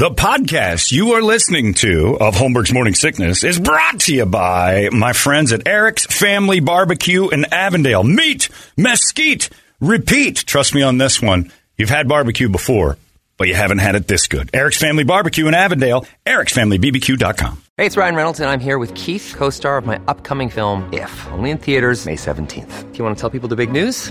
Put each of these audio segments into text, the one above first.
The podcast you are listening to of Holmberg's Morning Sickness is brought to you by my friends at Eric's Family Barbecue in Avondale. Meat, mesquite, repeat. Trust me on this one. You've had barbecue before, but you haven't had it this good. Eric's Family Barbecue in Avondale, ericsfamilybbq.com. Hey, it's Ryan Reynolds, and I'm here with Keith, co star of my upcoming film, If, only in theaters, May 17th. Do you want to tell people the big news?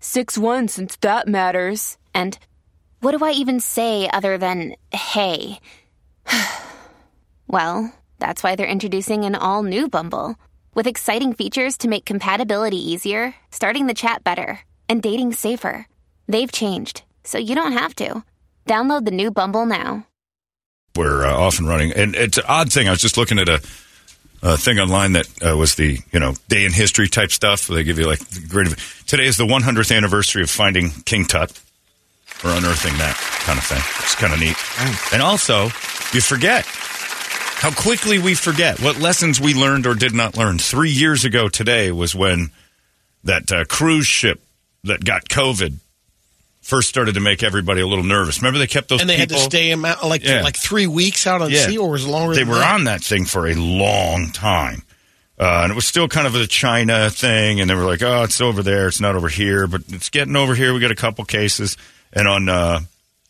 6 1 since that matters. And what do I even say other than hey? well, that's why they're introducing an all new Bumble with exciting features to make compatibility easier, starting the chat better, and dating safer. They've changed, so you don't have to. Download the new Bumble now. We're uh, off and running. And it's an odd thing. I was just looking at a, a thing online that uh, was the, you know, day in history type stuff. They give you like great. Today is the 100th anniversary of finding King Tut or unearthing that kind of thing. It's kind of neat. And also, you forget how quickly we forget what lessons we learned or did not learn. Three years ago today was when that uh, cruise ship that got COVID first started to make everybody a little nervous. Remember they kept those and they had to stay him out like Yeah. like three weeks out on Yeah. sea, or was longer? They were that? on that thing for a long time. Uh, and it was still kind of a China thing, and they were like, "Oh, it's over there. It's not over here, but it's getting over here. We got a couple cases." And on, uh,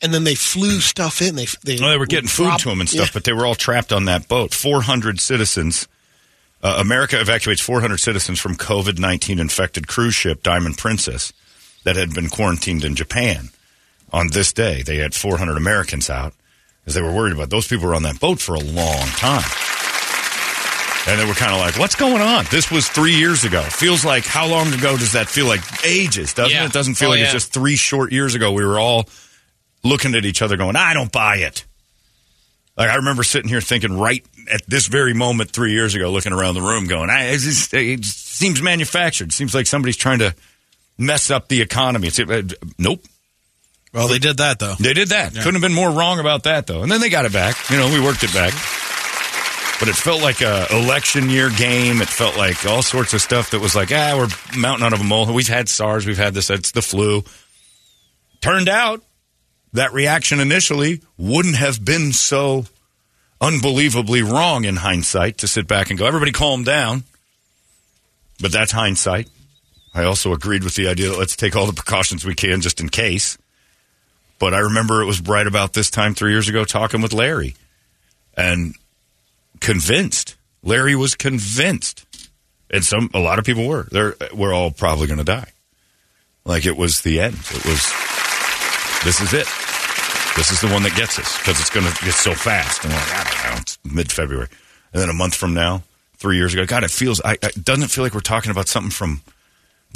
and then they flew stuff in. They they, they were getting food to them and stuff, Yeah. but they were all trapped on that boat. Four hundred citizens. Uh, America evacuates 400 citizens from COVID 19 infected cruise ship Diamond Princess that had been quarantined in Japan. On this day, they had 400 Americans out as they were worried about those people were on that boat for a long time. And they were kind of like, what's going on? This was three years ago. Feels like, how long ago does that feel like? Ages, doesn't Yeah. it? It doesn't feel Oh, like it's just three short years ago. We were all looking at each other going, I don't buy it. Like I remember sitting here thinking right at this very moment three years ago, looking around the room, going, I, it's just, it seems manufactured. Seems like somebody's trying to mess up the economy. It's, uh, nope, Well, they did that though. they did that. Couldn't have been more wrong about that though. And then they got it back. You know, we worked it back. But it felt like a election year game. It felt like all sorts of stuff that was like, ah, we're mounting out of a molehill. We've had SARS. We've had this. It's the flu. Turned out that reaction initially wouldn't have been so unbelievably wrong in hindsight to sit back and go, everybody calm down. But that's hindsight. I also agreed with the idea that let's take all the precautions we can just in case. But I remember it was right about this time three years ago talking with Larry and convinced. Larry was convinced. And some a lot of people were. They're we're all probably gonna die. Like it was the end. It was this is it. This is the one that gets us because it's gonna get so fast. And like, I don't know, it's mid February. And then a month from now, three years ago, God, it feels I it doesn't feel like we're talking about something from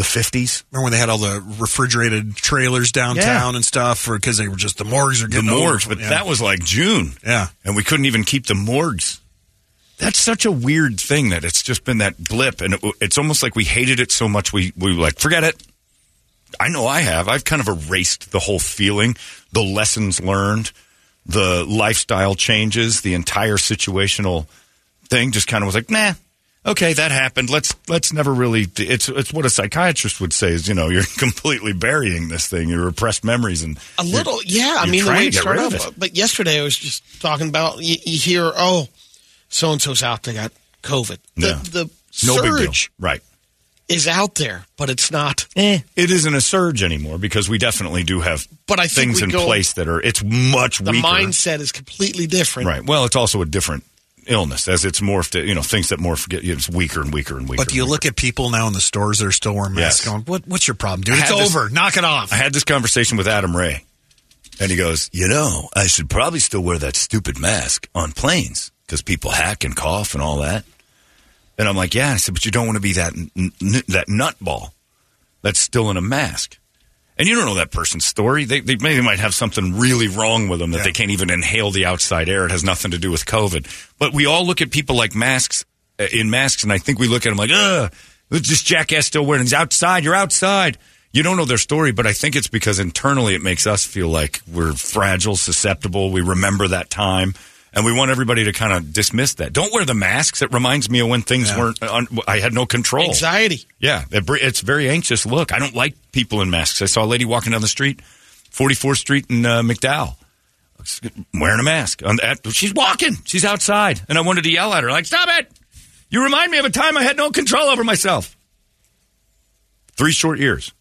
the fifties. Remember when they had all the refrigerated trailers downtown Yeah. and stuff, because they were just the morgues are the getting morgues, over- but yeah. that was like June. Yeah. And we couldn't even keep the morgues. That's such a weird thing that it's just been that blip, and it, it's almost like we hated it so much we we were like forget it. I know I have. I've kind of erased the whole feeling, the lessons learned, the lifestyle changes, the entire situational thing. Just kind of was like, nah. Okay, that happened. Let's let's never really. It's it's what a psychiatrist would say is you know you're completely burying this thing, your repressed memories, and A little, yeah. I mean, the way it started off. it. Uh, but yesterday, I was just talking about you, you hear, oh, so and so's out. They got COVID. The, Yeah. the no surge right? is out there, but it's not. Eh. It isn't a surge anymore because we definitely do have But I think things in go- place that are it's much The weaker. mindset is completely different. right. Well, it's also a different illness as it's morphed. You know, things that morph get it's weaker and weaker and weaker. But do you look at people now in the stores that are still wearing masks? Yes. Going, what? What's your problem, dude? I It's this- over. Knock it off. I had this conversation with Adam Ray, and he goes, "You know, I should probably still wear that stupid mask on planes because people hack and cough and all that." And I'm like, "Yeah," I said, "But you don't want to be that n- n- that nutball that's still in a mask." And you don't know that person's story. They, they maybe might have something really wrong with them that Yeah. they can't even inhale the outside air. It has nothing to do with COVID. But we all look at people like masks uh, in masks, and I think we look at them like, ugh, this jackass still wearing. He's outside. You're outside. You don't know their story, but I think it's because internally it makes us feel like we're fragile, susceptible. We remember that time. And we want everybody to kind of dismiss that. Don't wear the masks. It reminds me of when things Yeah. weren't. Un- I had no control. Anxiety. Yeah, it, br- it's very anxious look. I don't like people in masks. I saw a lady walking down the street, 44th Street in uh, McDowell, wearing a mask. She's walking. She's outside, and I wanted to yell at her, like, "Stop it! You remind me of a time I had no control over myself." Three short years,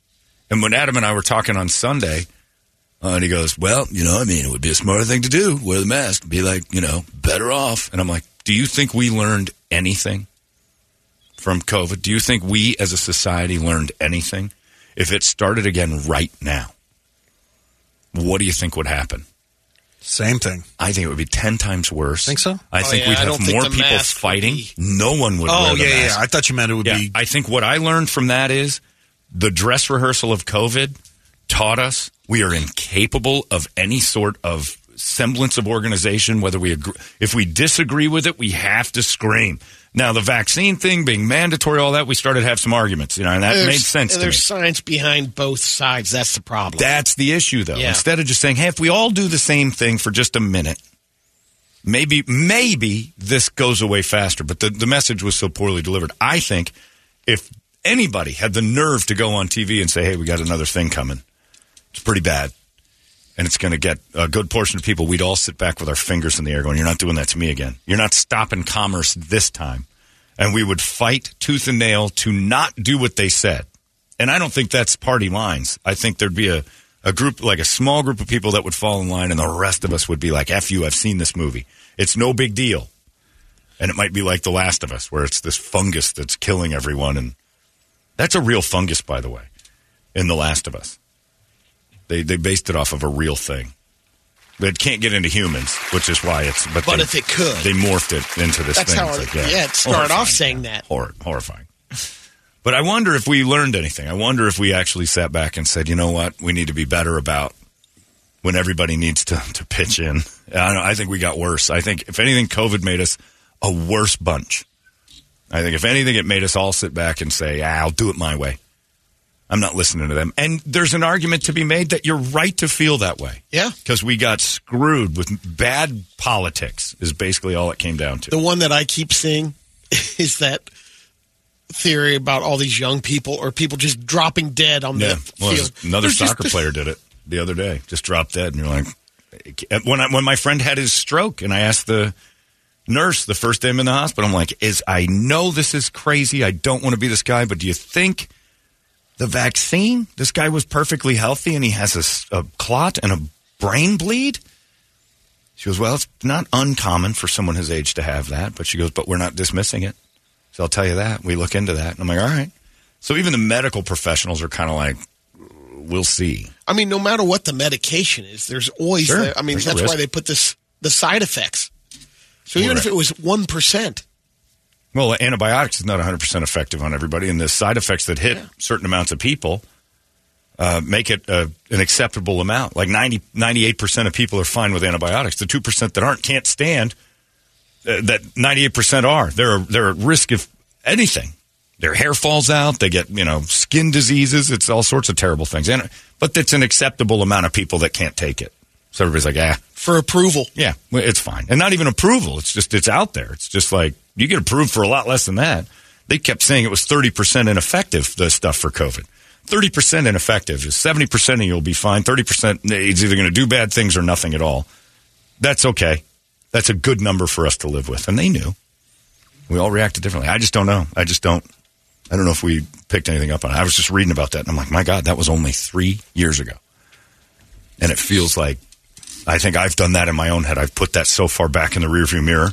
and when Adam and I were talking on Sunday, Uh, and he goes, "Well, you know, I mean, it would be a smarter thing to do. Wear the mask. Be like, you know, better off." And I'm like, "Do you think we learned anything?" from COVID? Do you think we as a society learned anything? If it started again right now, what do you think would happen? Same thing. I think it would be 10 times worse. Think so? I Oh, think yeah, we'd have more people fighting. be- No one would Oh wear the yeah, mask. yeah. I thought you meant it would Yeah, be. I think what I learned from that is the dress rehearsal of COVID taught us we are incapable of any sort of semblance of organization. Whether we agree, if we disagree with it, we have to scream. Now, the vaccine thing being mandatory, all that, we started to have some arguments, you know, and that There's- made sense to me. There's science behind both sides. That's the problem. That's the issue, though. Yeah. Instead of just saying, "Hey, if we all do the same thing for just a minute, maybe maybe this goes away faster." But the the message was so poorly delivered. I think if anybody had the nerve to go on TV and say, "Hey, we got another thing coming," it's pretty bad, and it's going to get a good portion of people. We'd all sit back with our fingers in the air, going, "You're not doing that to me again. You're not stopping commerce this time." And we would fight tooth and nail to not do what they said. And I don't think that's party lines. I think there'd be a, a group, like a small group of people that would fall in line, and the rest of us would be like, F you, I've seen this movie. It's no big deal. And it might be like The Last of Us, where it's this fungus that's killing everyone. And that's a real fungus, by the way, in The Last of Us. They, they based it off of a real thing. It can't get into humans, which is why it's. But, But they- if it could. they morphed it into this That's thing. how it- like, yeah, it started off saying that. Hor- horrifying. But I wonder if we learned anything. I wonder if we actually sat back and said, you know what, we need to be better about when everybody needs to, to pitch in. I, I think we got worse. I think, if anything, COVID made us a worse bunch. I think, if anything, it made us all sit back and say, ah, I'll do it my way. I'm not listening to them. And there's an argument to be made that you're right to feel that way. Yeah. Because we got screwed with bad politics, is basically all it came down to. The one that I keep seeing is that theory about all these young people or people just dropping dead on Yeah, the well, field. another There's just- soccer player did it the other day. Just dropped dead, and you're like, when I, when my friend had his stroke, and I asked the nurse the first day I'm in the hospital, I'm like, is I know this is crazy. I don't want to be this guy, but do you think the vaccine? This guy was perfectly healthy, and he has a clot and a brain bleed. She goes, well, it's not uncommon for someone his age to have that, but she goes, but we're not dismissing it. So I'll tell you that. We look into that. And I'm like, all right. So even the medical professionals are kind of like, we'll see. I mean, no matter what the medication is, there's always. Sure. the- I mean, There's that's why they put this the side effects. So even Right. if it was one percent, Well, antibiotics is not 100% effective on everybody, and the side effects that hit certain amounts of people uh, make it uh, an acceptable amount. Like 90, 98% of people are fine with antibiotics. The 2% that aren't can't stand uh, that 98% are. They're, they're at risk of anything. Their hair falls out. They get, you know, skin diseases. It's all sorts of terrible things. And, but it's an acceptable amount of people that can't take it. So everybody's like, ah, for approval. yeah, it's fine. And not even approval. It's just, it's out there. It's just like, you get approved for a lot less than that. They kept saying it was 30% ineffective, the stuff for COVID. 30% ineffective is 70% of you will be fine. 30% it's either going to do bad things or nothing at all. That's okay. That's a good number for us to live with. And they knew. We all reacted differently. I just don't know. I just don't. I don't know if we picked anything up on it. I was just reading about that, and I'm like, my God, that was only three years ago. And it feels like I think I've done that in my own head. I've put that so far back in the rearview mirror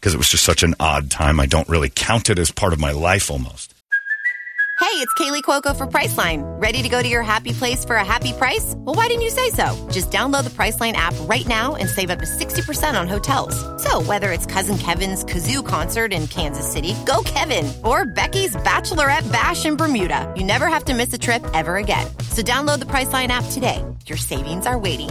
because it was just such an odd time. I don't really count it as part of my life almost. Hey, it's Kaley Cuoco for Priceline. Ready to go to your happy place for a happy price? Well, why didn't you say so? Just download the Priceline app right now and save up to 60% on hotels. So, whether it's Cousin Kevin's Kazoo concert in Kansas City, go Kevin, or Becky's Bachelorette Bash in Bermuda, you never have to miss a trip ever again. So, download the Priceline app today. Your savings are waiting.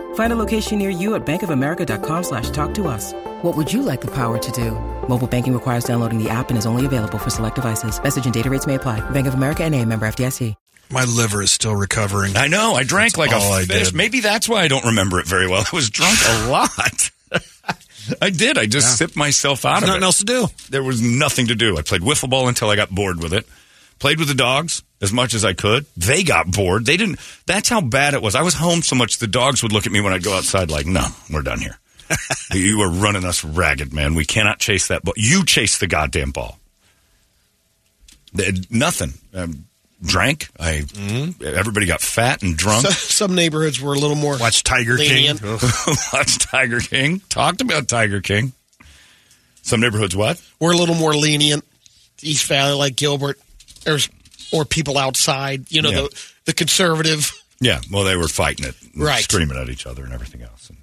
Find a location near you at bankofamerica.com slash talk to us. What would you like the power to do? Mobile banking requires downloading the app and is only available for select devices. Message and data rates may apply. Bank of America and a member FDIC. My liver is still recovering. I know. I drank That's like all a I fish. did. Maybe that's why I don't remember it very well. I was drunk a lot. I did. I just sipped myself out There's of nothing it. else to do. There was nothing to do. I played wiffle ball until I got bored with it. Played with the dogs as much as I could. They got bored. They didn't. That's how bad it was. I was home so much the dogs would look at me when I'd go outside like, "No, we're done here. you are running us ragged, man. We cannot chase that ball. You chase the goddamn ball." They- nothing. Um, drank. I. Everybody got fat and drunk. So, some neighborhoods were a little more Watch Tiger lenient. King. Watched Tiger King. Talked about Tiger King. Some neighborhoods, what? We're a little more lenient. East Valley, like Gilbert, there's more people outside. You know, Yeah. the the conservative. Yeah. Well, they were fighting it, Right. Screaming at each other and everything else. And,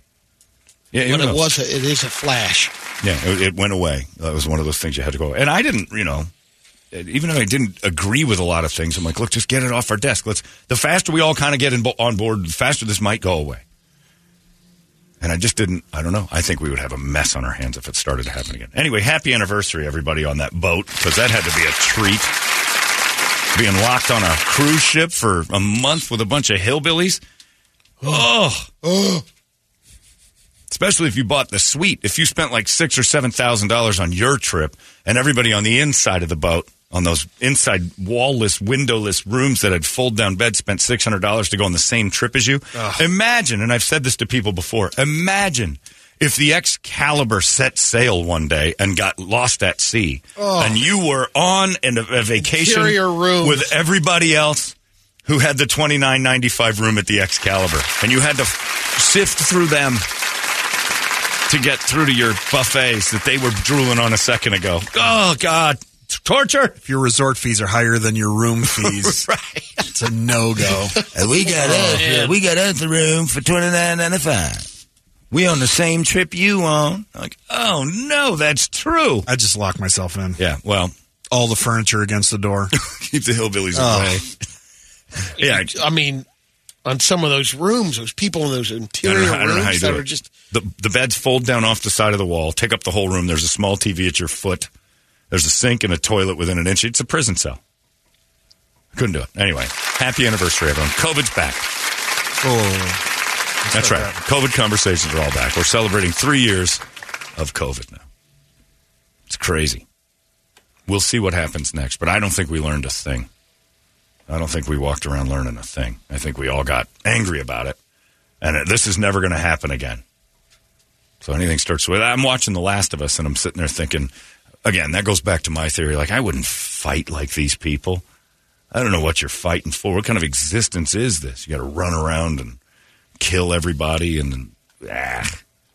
yeah, But it was a, it is a flash. Yeah, it, it went away. That was one of those things you had to go. And I didn't, you know, even though I didn't agree with a lot of things, I'm like, look, just get it off our desk. Let's. The faster we all kind of get in, on board, the faster this might go away. And I just didn't. I don't know. I think we would have a mess on our hands if it started to happen again. Anyway, happy anniversary, everybody, on that boat because that had to be a treat. Being locked on a cruise ship for a month with a bunch of hillbillies. Oh, especially if you bought the suite. If you spent like six or seven thousand dollars on your trip, and everybody on the inside of the boat, on those inside wallless, windowless rooms that had fold down beds, spent six hundred dollars to go on the same trip as you. Imagine, and I've said this to people before. Imagine if the Excalibur set sail one day and got lost at sea, oh. and you were on in a, a vacation with everybody else who had the twenty nine ninety five room at the Excalibur, and you had to f- sift through them to get through to your buffets that they were drooling on a second ago. Oh God, torture! If your resort fees are higher than your room fees, right. it's a no go. And we got oh, us, we got us a room for twenty nine ninety five. We on the same trip you on? Like, oh no, that's true. I just lock myself in. Yeah, well, All the furniture against the door. keep the hillbillies Oh. away. Yeah, I mean, on some of those rooms, those people in those I don't interior know, I don't know how you rooms do that it. are just the the beds fold down off the side of the wall, take up the whole room. There's a small TV at your foot. There's a sink and a toilet within an inch. It's a prison cell. Couldn't do it. Anyway, happy anniversary, everyone. COVID's back. Oh, That's right. COVID conversations are all back. We're celebrating three years of COVID now. It's crazy. We'll see what happens next, but I don't think we learned a thing. I don't think we walked around learning a thing. I think we all got angry about it, and this is never going to happen again. So anything starts with. I'm watching The Last of Us, and I'm sitting there thinking, again, that goes back to my theory. Like I wouldn't fight like these people. I don't know what you're fighting for. What kind of existence is this? You got to run around and kill everybody and ah,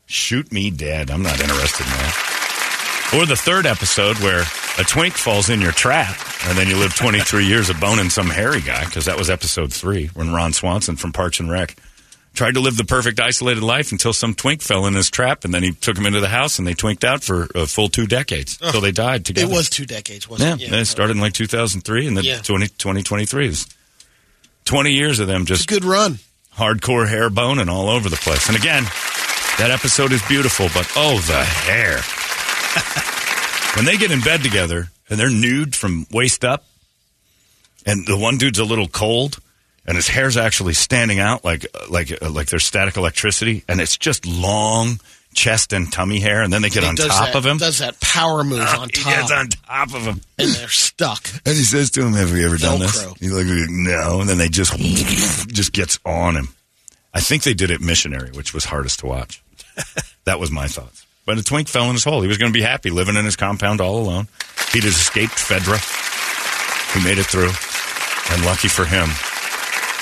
shoot me dead. I'm not interested in that. Or the third episode where a twink falls in your trap and then you live 23 years of boning some hairy guy because that was episode three when Ron Swanson from Parks and Rec tried to live the perfect isolated life until some twink fell in his trap and then he took him into the house and they twinked out for a full two decades until they died together. it was two decades, wasn't it? Yeah, it started in like 2003 and then Yeah. 20, 2023 is 20 years of them It's a just good run. Hardcore hair boning all over the place. And again, that episode is beautiful, but oh, the hair. when they get in bed together and they're nude from waist up, and the one dude's a little cold, and his hair's actually standing out like like like there's static electricity, and it's just long, chest and tummy hair, and then they get He on top that- of him. Does that power move uh, on he top, gets on top of him. and they're stuck. And he says to him, "Have you ever done this?" Velcro. He's like, "No." And then they just just gets on him. I think they did it missionary, which was hardest to watch. that was my thoughts. But a twink fell in his hole. He was going to be happy living in his compound all alone. He'd escaped Fedra. He made it through, and lucky for him,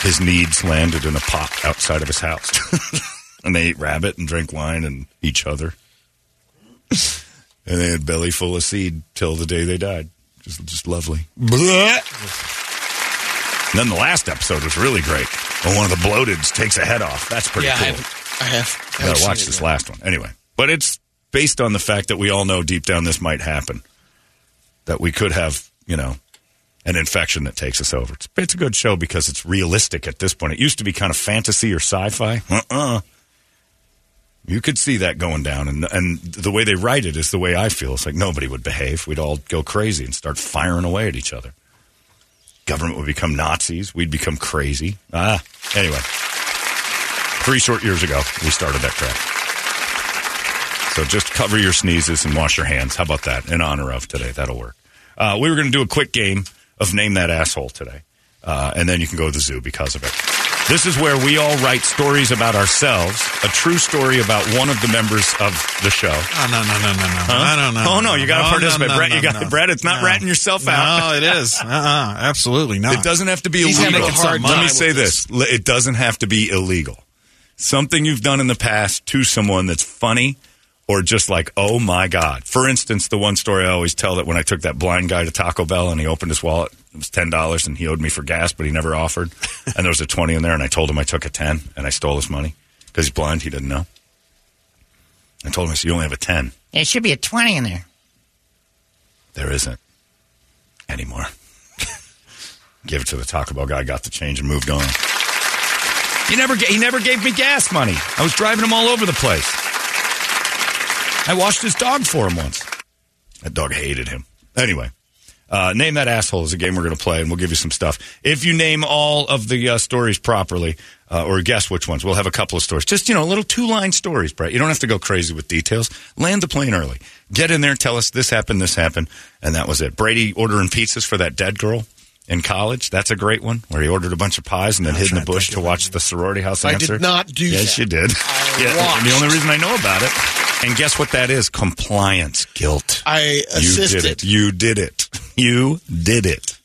his needs landed in a pot outside of his house. and they ate rabbit and drank wine and each other. and they had belly full of seed till the day they died. Just, just lovely. And then the last episode was really great. When one of the bloateds takes a head off. That's pretty yeah, cool. I have. I have. I gotta watch this yet. last one. Anyway, but it's based on the fact that we all know deep down this might happen. That we could have, you know, an infection that takes us over. It's, it's a good show because it's realistic at this point. It used to be kind of fantasy or sci-fi. Uh-uh. You could see that going down, and and the way they write it is the way I feel. It's like nobody would behave. We'd all go crazy and start firing away at each other. Government would become Nazis. We'd become crazy. Ah, anyway, three short years ago, we started that crap. So just cover your sneezes and wash your hands. How about that? In honor of today, that'll work. Uh, we were going to do a quick game of name that asshole today, uh, and then you can go to the zoo because of it. This is where we all write stories about ourselves, a true story about one of the members of the show. Oh, no, no, no, no, no. Huh? I don't know. Oh, no, you gotta participate. no, Brett, no, you got- no. Brett, it's not No. ratting yourself out. No, it is. Uh-uh, absolutely not. It doesn't have to be He's illegal. having a hard Let me time say with this: L- it doesn't have to be illegal. Something you've done in the past to someone that's funny, or just like, oh my god. For instance, the one story I always tell that when I took that blind guy to Taco Bell and he opened his wallet, it was ten dollars and he owed me for gas, but he never offered, and there was a twenty in there, and I told him I took a ten and I stole his money because he's blind, he didn't know. I told him I said you only have a ten. There should be a 20 in there. There isn't anymore. Give it to the Taco Bell guy, got the change, and moved on. He never, he never gave me gas money. I was driving him all over the place. I washed his dog for him once. That dog hated him. Anyway, uh, name that asshole is a game we're going to play, and we'll give you some stuff. If you name all of the uh, stories properly, uh, or guess which ones, we'll have a couple of stories. Just you know, little two line stories, Brett. You don't have to go crazy with details. Land the plane early. Get in there, tell us this happened, this happened, and that was it. Brady ordering pizzas for that dead girl in college. That's a great one where he ordered a bunch of pies and then hid in the bush to watch the sorority house I answer. did not do yes, that. you did. I yeah, watched. the only reason I know about it. And guess what that is? Compliance guilt. I assisted. You did it. You did it. You did it.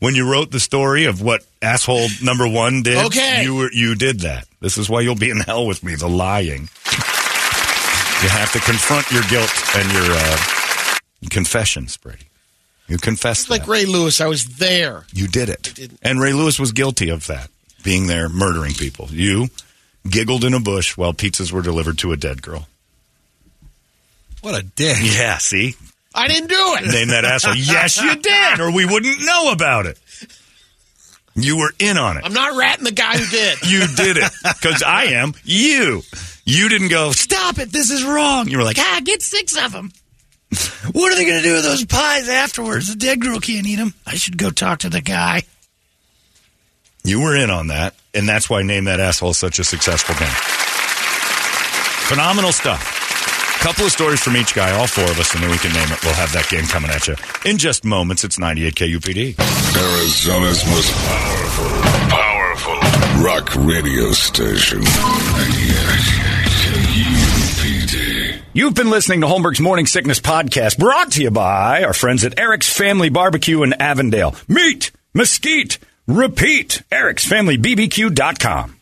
When you wrote the story of what asshole number one did, Okay. you were you did that. This is why you'll be in hell with me. The lying. You have to confront your guilt and your uh, confessions, Brady. You confessed It's like. Ray Lewis. I was there. You did it. And Ray Lewis was guilty of that, being there murdering people. You giggled in a bush while pizzas were delivered to a dead girl. What a dick. Yeah, see? I didn't do it. Name that asshole. yes, you did, or we wouldn't know about it. You were in on it. I'm not ratting the guy who did. You did it. Because I am you. You didn't go, stop it, this is wrong. You were like, ah, get six of them. What are they going to do with those pies afterwards? The dead girl can't eat them. I should go talk to the guy. You were in on that, and that's why Name That Asshole is such a successful game. Phenomenal stuff. Couple of stories from each guy, all four of us, and then we can name it. We'll have that game coming at you in just moments. It's 98 KUPD. Arizona's most powerful, powerful rock radio station. 98 KUPD. You've been listening to Holmberg's Morning Sickness Podcast, brought to you by our friends at Eric's Family Barbecue in Avondale. Meat, mesquite, repeat. Eric'sFamilyBBQ.com.